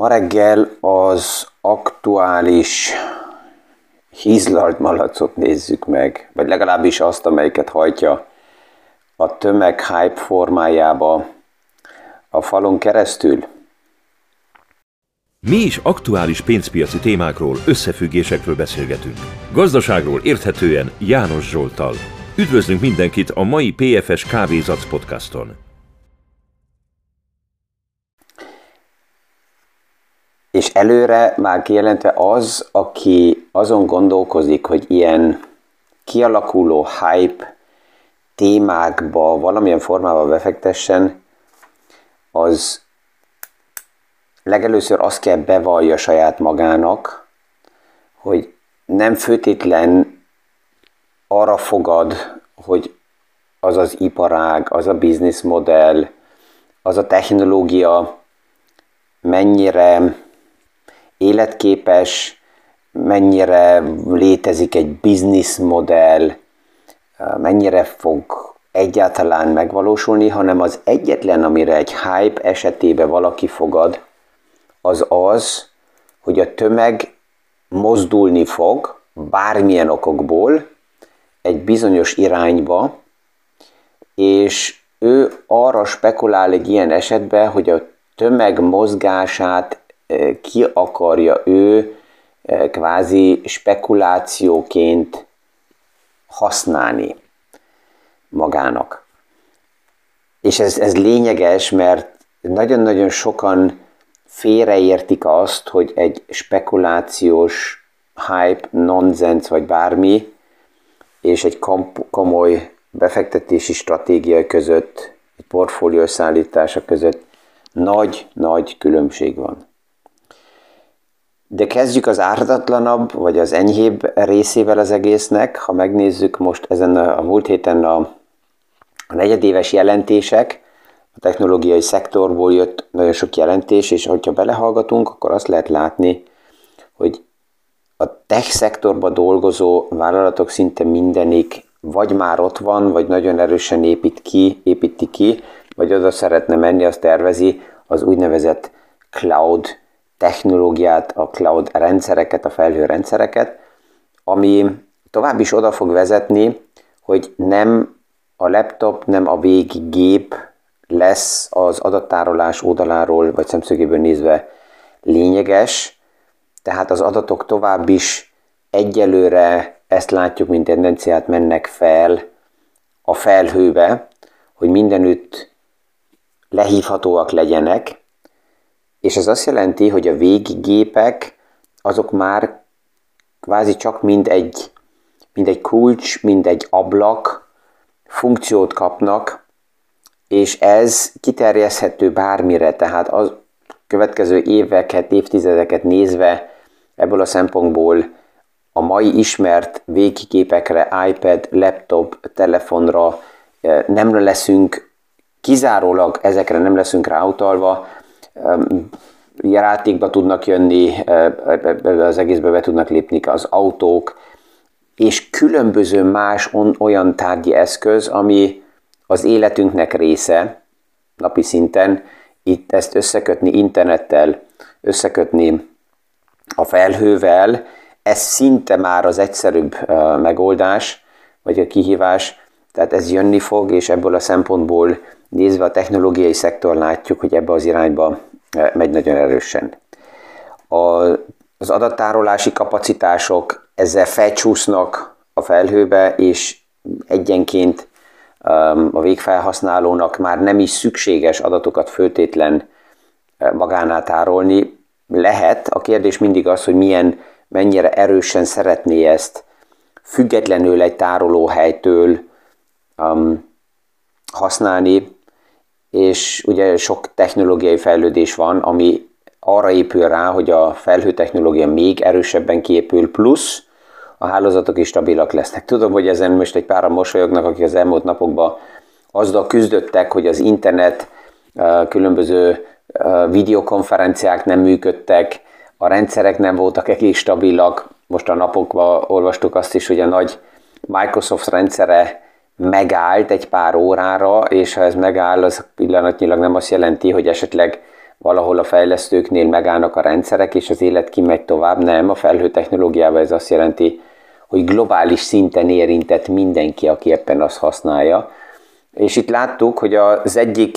Ma reggel az aktuális hízlalt malacot nézzük meg, vagy legalábbis azt, amelyiket hajtja a tömeg hype formájába a falon keresztül. Mi is aktuális pénzpiaci témákról, összefüggésekről beszélgetünk. Gazdaságról érthetően János Zsoltal. Üdvözlünk mindenkit a mai PFS Kávézac podcaston. És előre már kijelentve az, aki azon gondolkozik, hogy ilyen kialakuló hype témákba valamilyen formában befektessen, az legelőször azt kell bevallja saját magának, hogy nem főtétlen arra fogad, hogy az az iparág, az a bizniszmodell, az a technológia mennyire életképes, mennyire létezik egy bizniszmodell, mennyire fog egyáltalán megvalósulni, hanem az egyetlen, amire egy hype esetében valaki fogad, az az, hogy a tömeg mozdulni fog bármilyen okokból egy bizonyos irányba, és ő arra spekulál egy ilyen esetben, hogy a tömeg mozgását ki akarja ő kvázi spekulációként használni magának. És ez, ez lényeges, mert nagyon-nagyon sokan félreértik azt, hogy egy spekulációs hype, nonsens vagy bármi, és egy komoly befektetési stratégia között, egy portfólió szállítása között nagy-nagy különbség van. De kezdjük az ártatlanabb, vagy az enyhébb részével az egésznek. Ha megnézzük most ezen a, a múlt héten a, a negyedéves jelentések, a technológiai szektorból jött nagyon sok jelentés, és hogyha belehallgatunk, akkor azt lehet látni, hogy a tech szektorban dolgozó vállalatok szinte mindenik vagy már ott van, vagy nagyon erősen épít ki, építi ki, vagy oda szeretne menni, azt tervezi az úgynevezett cloud technológiát, a cloud rendszereket, a felhő rendszereket, ami tovább is oda fog vezetni, hogy nem a laptop, nem a véggép lesz az adattárolás oldaláról, vagy szemszögéből nézve lényeges, tehát az adatok tovább is egyelőre ezt látjuk, mint tendenciát mennek fel a felhőbe, hogy mindenütt lehívhatóak legyenek, és ez azt jelenti, hogy a véggépek azok már kvázi csak mind egy, mind egy kulcs, mind egy ablak funkciót kapnak, és ez kiterjeszthető bármire, tehát az következő éveket, évtizedeket nézve ebből a szempontból a mai ismert végképekre, iPad, laptop, telefonra eh, nem leszünk, kizárólag ezekre nem leszünk ráutalva, játékba tudnak jönni, az egészbe be tudnak lépni az autók, és különböző más olyan tárgyi eszköz, ami az életünknek része napi szinten, itt ezt összekötni internettel, összekötni a felhővel, ez szinte már az egyszerűbb megoldás, vagy a kihívás, tehát ez jönni fog, és ebből a szempontból nézve a technológiai szektor látjuk, hogy ebbe az irányba megy nagyon erősen. A, az adattárolási kapacitások ezzel felcsúsznak a felhőbe, és egyenként um, a végfelhasználónak már nem is szükséges adatokat főtétlen eh, magánál tárolni. Lehet, a kérdés mindig az, hogy milyen, mennyire erősen szeretné ezt függetlenül egy tárolóhelytől um, használni, és ugye sok technológiai fejlődés van, ami arra épül rá, hogy a felhő technológia még erősebben kiépül, plusz a hálózatok is stabilak lesznek. Tudom, hogy ezen most egy páran mosolyognak, akik az elmúlt napokban azzal küzdöttek, hogy az internet különböző videokonferenciák nem működtek, a rendszerek nem voltak egész stabilak. Most a napokban olvastuk azt is, hogy a nagy Microsoft rendszere megállt egy pár órára, és ha ez megáll, az pillanatnyilag nem azt jelenti, hogy esetleg valahol a fejlesztőknél megállnak a rendszerek, és az élet kimegy tovább. Nem, a felhő technológiával ez azt jelenti, hogy globális szinten érintett mindenki, aki éppen azt használja. És itt láttuk, hogy az egyik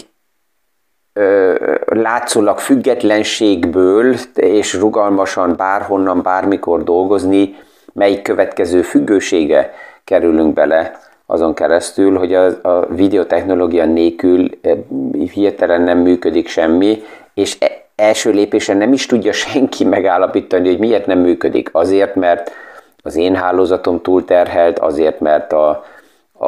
ö, látszólag függetlenségből és rugalmasan bárhonnan, bármikor dolgozni, melyik következő függősége kerülünk bele azon keresztül, hogy a, a videotechnológia nélkül hirtelen nem működik semmi, és e, első lépésen nem is tudja senki megállapítani, hogy miért nem működik. Azért, mert az én hálózatom túlterhelt, azért, mert a, a,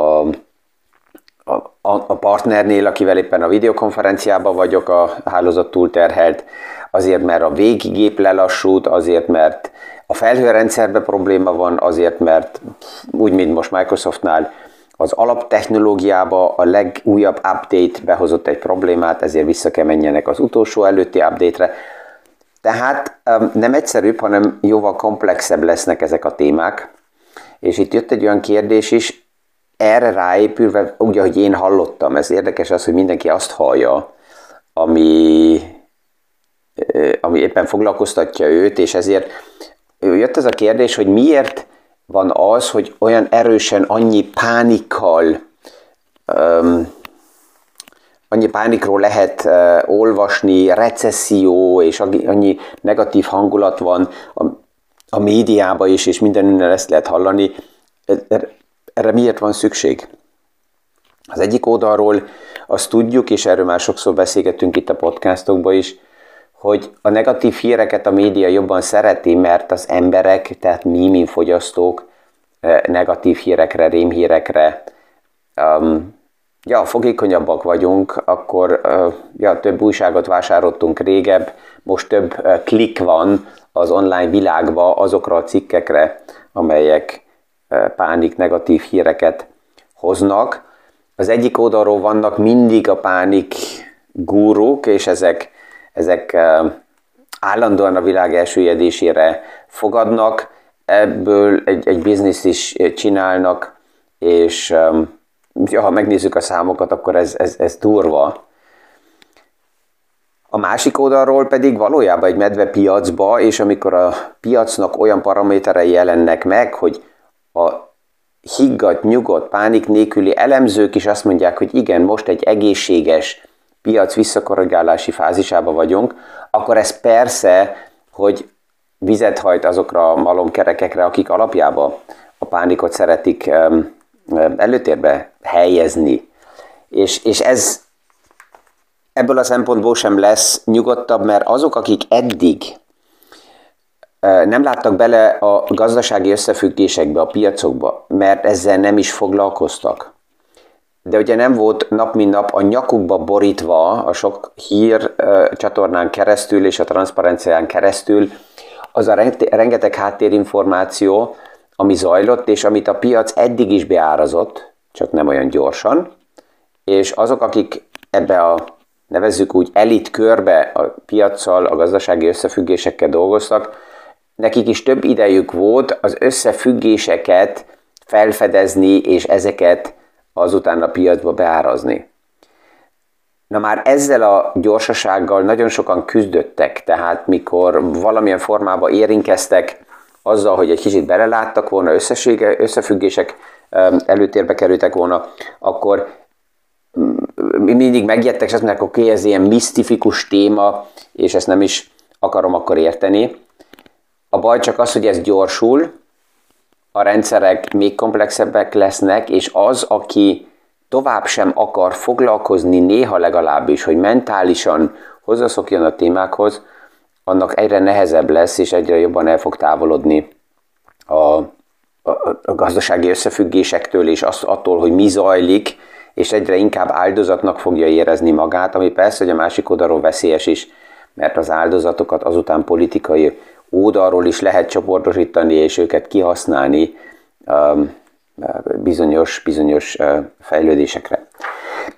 a, a partnernél, akivel éppen a videokonferenciában vagyok, a hálózat túlterhelt, azért, mert a végigép lelassult, azért, mert a felhőrendszerben probléma van, azért, mert úgy, mint most Microsoftnál, az alaptechnológiába a legújabb update behozott egy problémát, ezért vissza kell menjenek az utolsó előtti update-re. Tehát nem egyszerűbb, hanem jóval komplexebb lesznek ezek a témák. És itt jött egy olyan kérdés is, erre ráépülve, úgy, ahogy én hallottam, ez érdekes az, hogy mindenki azt hallja, ami, ami éppen foglalkoztatja őt, és ezért jött ez a kérdés, hogy miért van az, hogy olyan erősen annyi pánikkal, um, annyi pánikról lehet uh, olvasni, recesszió és annyi negatív hangulat van a, a médiában is, és mindenünnen ezt lehet hallani. Erre miért van szükség? Az egyik oldalról azt tudjuk, és erről már sokszor beszélgettünk itt a podcastokban is, hogy a negatív híreket a média jobban szereti, mert az emberek, tehát mi, mint fogyasztók, negatív hírekre, rémhírekre, um, ja, fogékonyabbak vagyunk, akkor uh, ja, több újságot vásároltunk régebb, most több uh, klik van az online világba azokra a cikkekre, amelyek uh, pánik negatív híreket hoznak. Az egyik oldalról vannak mindig a pánik gúruk, és ezek ezek állandóan a világ elsüllyedésére fogadnak, ebből egy, egy biznisz is csinálnak, és ja, ha megnézzük a számokat, akkor ez, ez, ez durva. A másik oldalról pedig valójában egy medvepiacba, és amikor a piacnak olyan paraméterei jelennek meg, hogy a higgadt, nyugodt, pánik nélküli elemzők is azt mondják, hogy igen, most egy egészséges, piac visszakorrigálási fázisában vagyunk, akkor ez persze, hogy vizet hajt azokra a malomkerekekre, akik alapjában a pánikot szeretik előtérbe helyezni. És, és ez ebből a szempontból sem lesz nyugodtabb, mert azok, akik eddig nem láttak bele a gazdasági összefüggéseekbe, a piacokba, mert ezzel nem is foglalkoztak, de ugye nem volt nap mint nap a nyakukba borítva a sok hír csatornán keresztül és a transzparencián keresztül az a rengeteg háttérinformáció, ami zajlott, és amit a piac eddig is beárazott, csak nem olyan gyorsan, és azok, akik ebbe a nevezzük úgy elit körbe a piaccal, a gazdasági összefüggésekkel dolgoztak, nekik is több idejük volt az összefüggéseket felfedezni, és ezeket azután a piacba beárazni. Na már ezzel a gyorsasággal nagyon sokan küzdöttek, tehát mikor valamilyen formában érinkeztek azzal, hogy egy kicsit beleláttak volna, összessége, összefüggések előtérbe kerültek volna, akkor mindig megjettek, és azt mondják, oké, okay, ez ilyen misztifikus téma, és ezt nem is akarom akkor érteni. A baj csak az, hogy ez gyorsul, a rendszerek még komplexebbek lesznek, és az, aki tovább sem akar foglalkozni, néha legalábbis, hogy mentálisan hozzászokjon a témákhoz, annak egyre nehezebb lesz, és egyre jobban el fog távolodni a, a, a gazdasági összefüggésektől, és az, attól, hogy mi zajlik, és egyre inkább áldozatnak fogja érezni magát, ami persze, hogy a másik oldalról veszélyes is, mert az áldozatokat azután politikai oldalról is lehet csoportosítani, és őket kihasználni um, bizonyos, bizonyos uh, fejlődésekre.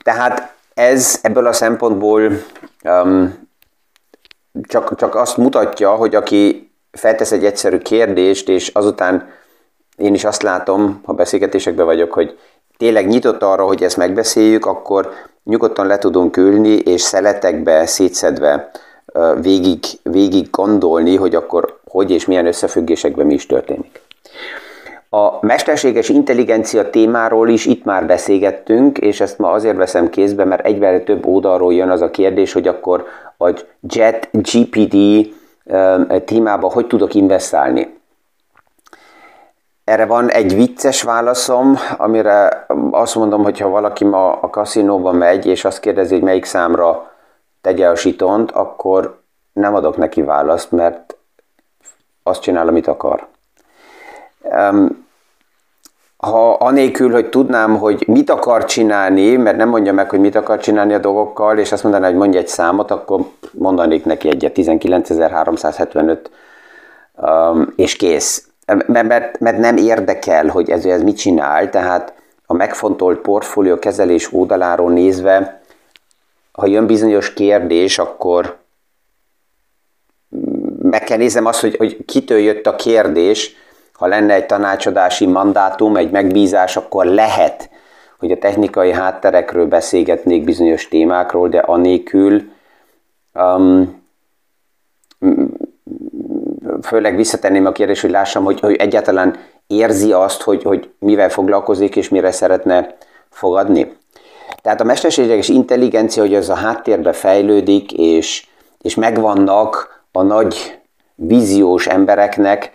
Tehát ez ebből a szempontból um, csak, csak azt mutatja, hogy aki feltesz egy egyszerű kérdést, és azután én is azt látom, ha beszélgetésekben vagyok, hogy tényleg nyitott arra, hogy ezt megbeszéljük, akkor nyugodtan le tudunk ülni, és szeletekbe szétszedve végig, végig gondolni, hogy akkor hogy és milyen összefüggésekben mi is történik. A mesterséges intelligencia témáról is itt már beszélgettünk, és ezt ma azért veszem kézbe, mert egyre több oldalról jön az a kérdés, hogy akkor a JET GPD témába hogy tudok investálni. Erre van egy vicces válaszom, amire azt mondom, hogy ha valaki ma a kaszinóba megy, és azt kérdezi, hogy melyik számra tegye a sitont, akkor nem adok neki választ, mert azt csinál, amit akar. Ha anélkül, hogy tudnám, hogy mit akar csinálni, mert nem mondja meg, hogy mit akar csinálni a dolgokkal, és azt mondaná, hogy mondja egy számot, akkor mondanék neki egyet, 19.375, és kész mert, mert nem érdekel, hogy ez, ez mit csinál, tehát a megfontolt portfólió kezelés oldaláról nézve, ha jön bizonyos kérdés, akkor meg kell nézem azt, hogy, hogy kitől jött a kérdés, ha lenne egy tanácsadási mandátum, egy megbízás, akkor lehet, hogy a technikai hátterekről beszélgetnék bizonyos témákról, de anélkül um, főleg visszatenném a kérdést, hogy lássam, hogy, hogy egyáltalán érzi azt, hogy, hogy mivel foglalkozik és mire szeretne fogadni. Tehát a mesterséges intelligencia, hogy az a háttérbe fejlődik, és, és megvannak a nagy víziós embereknek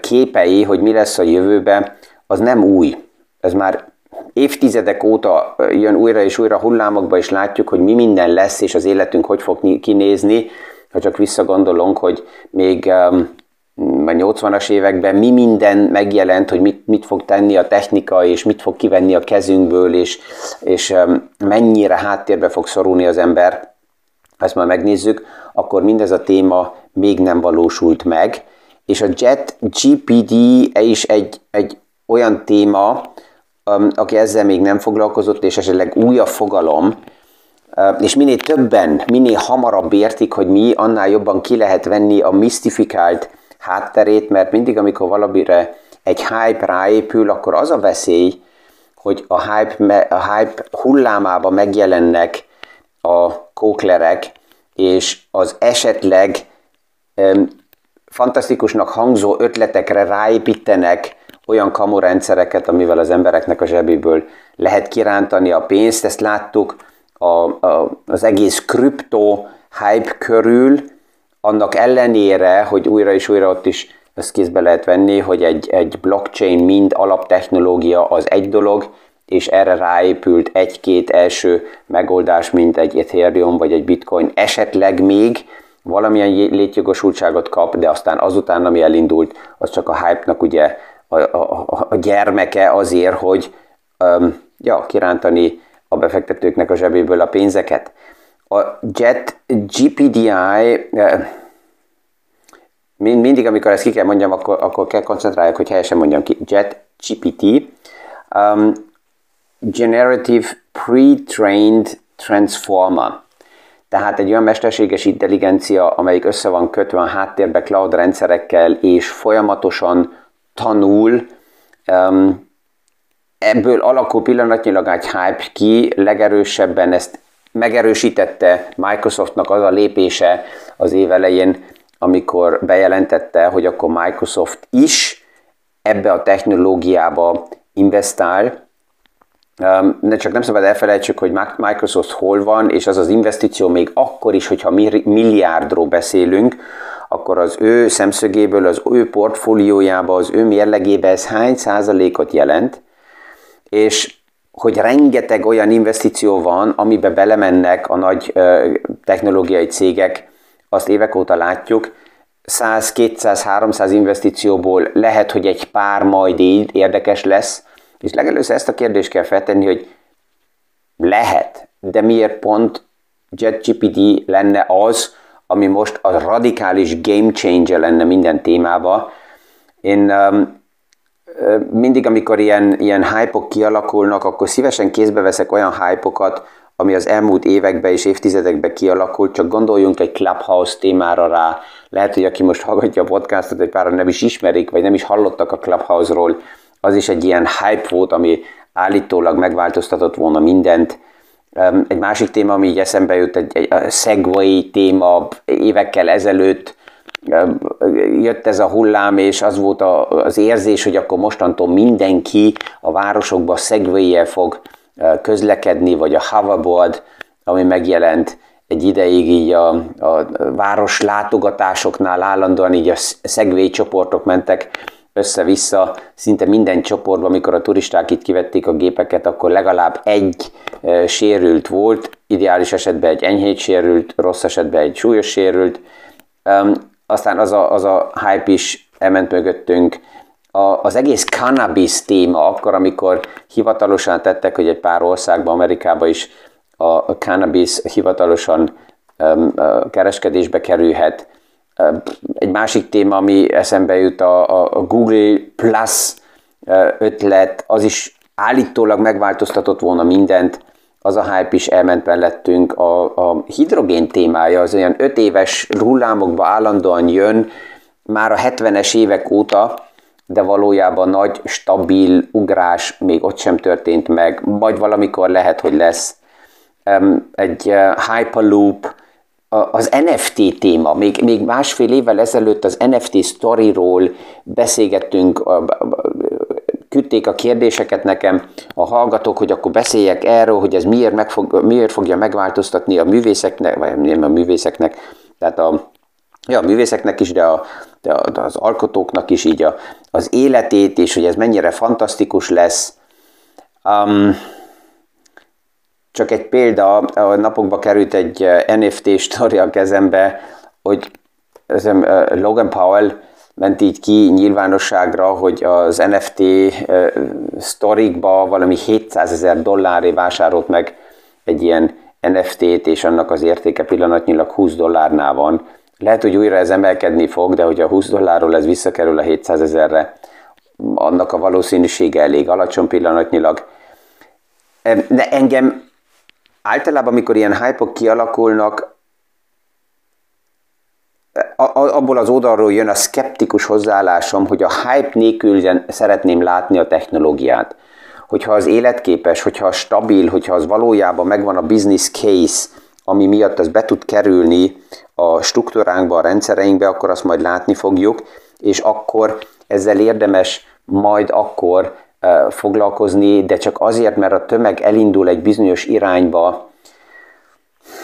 képei, hogy mi lesz a jövőben, az nem új. Ez már évtizedek óta jön újra és újra hullámokba, és látjuk, hogy mi minden lesz, és az életünk hogy fog kinézni, ha csak visszagondolunk, hogy még um, a 80-as években mi minden megjelent, hogy mit, mit fog tenni a technika, és mit fog kivenni a kezünkből, és, és um, mennyire háttérbe fog szorulni az ember, ezt már megnézzük, akkor mindez a téma még nem valósult meg, és a JET GPD is egy, egy olyan téma, um, aki ezzel még nem foglalkozott, és esetleg újabb fogalom, és minél többen, minél hamarabb értik, hogy mi, annál jobban ki lehet venni a misztifikált hátterét, mert mindig, amikor valamire egy hype ráépül, akkor az a veszély, hogy a hype, a hype hullámába megjelennek a kóklerek, és az esetleg um, fantasztikusnak hangzó ötletekre ráépítenek olyan kamorendszereket, amivel az embereknek a zsebéből lehet kirántani a pénzt. Ezt láttuk a, a, az egész kripto hype körül, annak ellenére, hogy újra és újra ott is ezt kézbe lehet venni, hogy egy, egy blockchain mind alaptechnológia az egy dolog, és erre ráépült egy-két első megoldás, mint egy Ethereum vagy egy Bitcoin, esetleg még valamilyen létjogosultságot kap, de aztán azután, ami elindult, az csak a hype-nak ugye a, a, a gyermeke azért, hogy um, ja, kirántani a befektetőknek a zsebéből a pénzeket. A JET GPDI eh, mindig, amikor ezt ki kell mondjam, akkor, akkor kell koncentráljak, hogy helyesen mondjam ki. JET GPT um, Generative Pre-trained Transformer. Tehát egy olyan mesterséges intelligencia, amelyik össze van kötve a háttérbe cloud rendszerekkel, és folyamatosan tanul, um, ebből alakul pillanatnyilag egy hype ki, legerősebben ezt megerősítette Microsoftnak az a lépése az év elején, amikor bejelentette, hogy akkor Microsoft is ebbe a technológiába investál. De csak nem szabad elfelejtsük, hogy Microsoft hol van, és az az investíció még akkor is, hogyha milliárdról beszélünk, akkor az ő szemszögéből, az ő portfóliójába, az ő mérlegébe ez hány százalékot jelent, és hogy rengeteg olyan investíció van, amibe belemennek a nagy technológiai cégek, azt évek óta látjuk, 100, 200, 300 investícióból lehet, hogy egy pár majd így érdekes lesz, és legelőször ezt a kérdést kell feltenni, hogy lehet, de miért pont JetGPT lenne az, ami most a radikális game changer lenne minden témába. Én um, mindig, amikor ilyen, ilyen hype-ok kialakulnak, akkor szívesen kézbe veszek olyan hype-okat, ami az elmúlt években és évtizedekben kialakult, csak gondoljunk egy Clubhouse témára rá. Lehet, hogy aki most hallgatja a podcastot, egy páran nem is ismerik, vagy nem is hallottak a Clubhouse-ról, az is egy ilyen hype volt, ami állítólag megváltoztatott volna mindent. Egy másik téma, ami így eszembe jut, egy, egy Segway téma évekkel ezelőtt, jött ez a hullám, és az volt az érzés, hogy akkor mostantól mindenki a városokba segway fog közlekedni, vagy a hoverboard, ami megjelent egy ideig így a, a város látogatásoknál állandóan így a segway csoportok mentek össze-vissza, szinte minden csoportban, amikor a turisták itt kivették a gépeket, akkor legalább egy e, sérült volt, ideális esetben egy enyhét sérült, rossz esetben egy súlyos sérült. Aztán az a, az a hype is elment mögöttünk. A, az egész cannabis téma akkor, amikor hivatalosan tettek, hogy egy pár országban, Amerikában is a, a cannabis hivatalosan um, kereskedésbe kerülhet. Um, egy másik téma, ami eszembe jut, a, a Google Plus ötlet, az is állítólag megváltoztatott volna mindent, az a hype is elment mellettünk. A, a hidrogén témája az olyan öt éves hullámokba állandóan jön, már a 70-es évek óta, de valójában nagy, stabil ugrás még ott sem történt meg, majd valamikor lehet, hogy lesz. Egy eh, Hyperloop, az NFT téma, még, még másfél évvel ezelőtt az NFT storyról beszélgettünk, küldték a kérdéseket nekem a hallgatók, hogy akkor beszéljek erről, hogy ez miért, megfog, miért fogja megváltoztatni a művészeknek, vagy nem a művészeknek, tehát a, ja, a művészeknek is, de, a, de az alkotóknak is így a, az életét, és hogy ez mennyire fantasztikus lesz. Um, csak egy példa, a napokba került egy eh, NFT story a kezembe, hogy eh, Logan Powell ment így ki nyilvánosságra, hogy az NFT eh, sztorikba valami 700 ezer dolláré vásárolt meg egy ilyen NFT-t, és annak az értéke pillanatnyilag 20 dollárnál van. Lehet, hogy újra ez emelkedni fog, de hogyha 20 dollárról ez visszakerül a 700 ezerre, annak a valószínűsége elég alacsony pillanatnyilag. De engem általában, amikor ilyen hype kialakulnak, abból az oldalról jön a skeptikus hozzáállásom, hogy a hype nélkül szeretném látni a technológiát. Hogyha az életképes, hogyha stabil, hogyha az valójában megvan a business case, ami miatt az be tud kerülni a struktúránkba, a rendszereinkbe, akkor azt majd látni fogjuk, és akkor ezzel érdemes majd akkor foglalkozni, de csak azért, mert a tömeg elindul egy bizonyos irányba,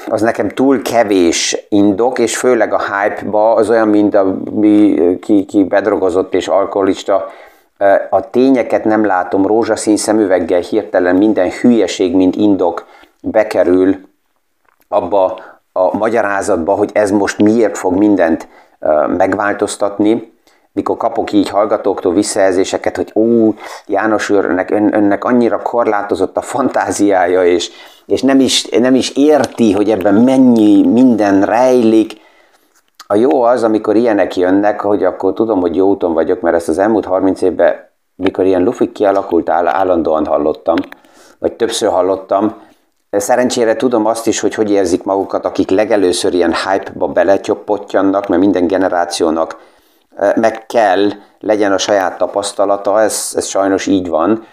az nekem túl kevés indok, és főleg a hype-ba az olyan, mint a, mi, ki, ki bedrogozott és alkoholista, a tényeket nem látom, rózsaszín szemüveggel hirtelen minden hülyeség, mint indok bekerül abba a magyarázatba, hogy ez most miért fog mindent megváltoztatni, mikor kapok így hallgatóktól visszajelzéseket, hogy ó, János őrnek, ön, önnek annyira korlátozott a fantáziája, és, és nem, is, nem is érti, hogy ebben mennyi minden rejlik. A jó az, amikor ilyenek jönnek, hogy akkor tudom, hogy jó úton vagyok, mert ezt az elmúlt 30 évben, mikor ilyen lufik kialakult, áll, állandóan hallottam, vagy többször hallottam, Szerencsére tudom azt is, hogy hogy érzik magukat, akik legelőször ilyen hype-ba beletyoppotjannak, mert minden generációnak meg kell legyen a saját tapasztalata, ez, ez sajnos így van.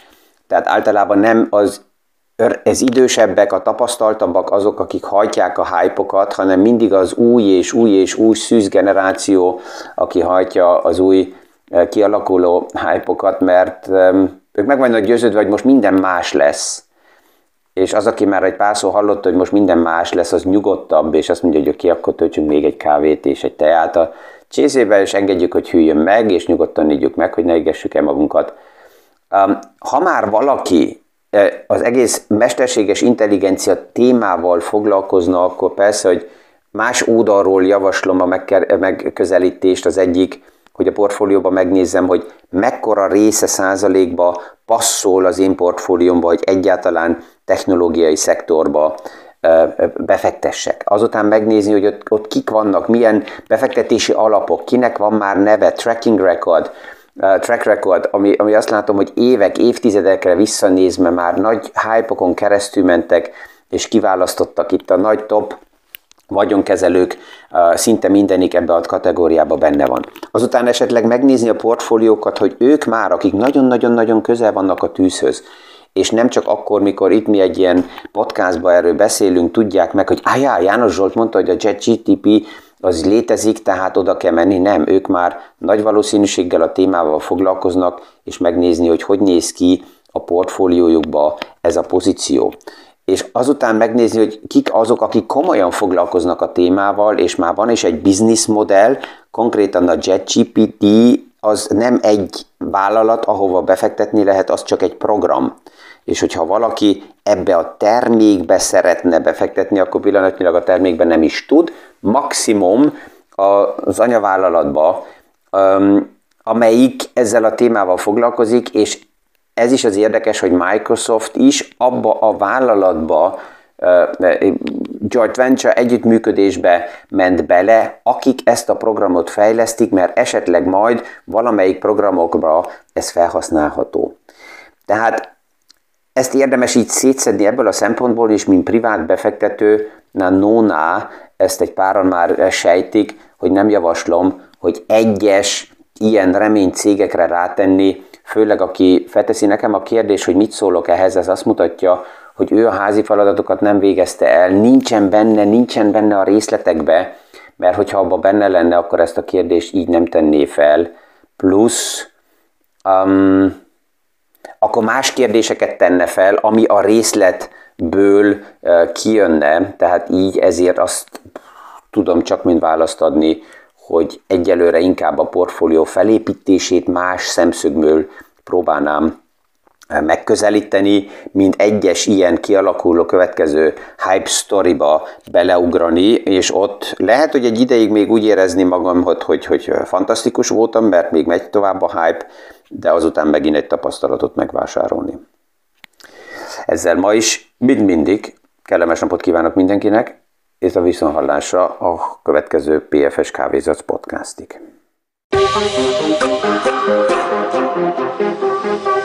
Tehát általában nem az ez idősebbek, a tapasztaltabbak azok, akik hajtják a hype hanem mindig az új és új és új szűz generáció, aki hajtja az új kialakuló hype mert ők meg vannak győződve, hogy most minden más lesz. És az, aki már egy pár szó hallotta, hogy most minden más lesz, az nyugodtabb, és azt mondja, hogy oké, akkor töltsünk még egy kávét és egy teát a csészével, és engedjük, hogy hűljön meg, és nyugodtan ígyük meg, hogy ne égessük el magunkat. Ha már valaki az egész mesterséges intelligencia témával foglalkozna, akkor persze, hogy más oldalról javaslom a megközelítést. Az egyik, hogy a portfólióban megnézzem, hogy mekkora része százalékba passzol az én portfóliómba, hogy egyáltalán technológiai szektorba befektessek. Azután megnézni, hogy ott, ott kik vannak, milyen befektetési alapok, kinek van már neve, tracking record, track record, ami, ami azt látom, hogy évek, évtizedekre visszanézve már nagy hype keresztül mentek, és kiválasztottak itt a nagy top vagyonkezelők, szinte mindenik ebbe a kategóriába benne van. Azután esetleg megnézni a portfóliókat, hogy ők már, akik nagyon-nagyon-nagyon közel vannak a tűzhöz, és nem csak akkor, mikor itt mi egy ilyen podcastban erről beszélünk, tudják meg, hogy ájá, János Zsolt mondta, hogy a GTP az létezik, tehát oda kell menni. Nem, ők már nagy valószínűséggel a témával foglalkoznak, és megnézni, hogy hogy néz ki a portfóliójukba ez a pozíció. És azután megnézni, hogy kik azok, akik komolyan foglalkoznak a témával, és már van is egy business modell, konkrétan a JetGPT az nem egy vállalat, ahova befektetni lehet, az csak egy program. És hogyha valaki ebbe a termékbe szeretne befektetni, akkor pillanatnyilag a termékben nem is tud. Maximum az anyavállalatba, amelyik ezzel a témával foglalkozik, és ez is az érdekes, hogy Microsoft is abba a vállalatba joint venture együttműködésbe ment bele, akik ezt a programot fejlesztik, mert esetleg majd valamelyik programokra ez felhasználható. Tehát ezt érdemes így szétszedni ebből a szempontból is, mint privát befektető, na nóná, ezt egy páran már sejtik, hogy nem javaslom, hogy egyes ilyen remény cégekre rátenni, főleg aki felteszi nekem a kérdés, hogy mit szólok ehhez, ez azt mutatja, hogy ő a házi feladatokat nem végezte el, nincsen benne, nincsen benne a részletekbe, mert hogyha abban benne lenne, akkor ezt a kérdést így nem tenné fel. Plusz, um, akkor más kérdéseket tenne fel, ami a részletből kijönne, tehát így ezért azt tudom csak mind választ adni, hogy egyelőre inkább a portfólió felépítését más szemszögből próbálnám megközelíteni, mint egyes ilyen kialakuló következő hype storyba beleugrani, és ott lehet, hogy egy ideig még úgy érezni magam, hogy, hogy, hogy fantasztikus voltam, mert még megy tovább a hype, de azután megint egy tapasztalatot megvásárolni. Ezzel ma is, mint mindig, kellemes napot kívánok mindenkinek, és a viszonhallásra a következő PFS Kávézat podcastig. Thank you.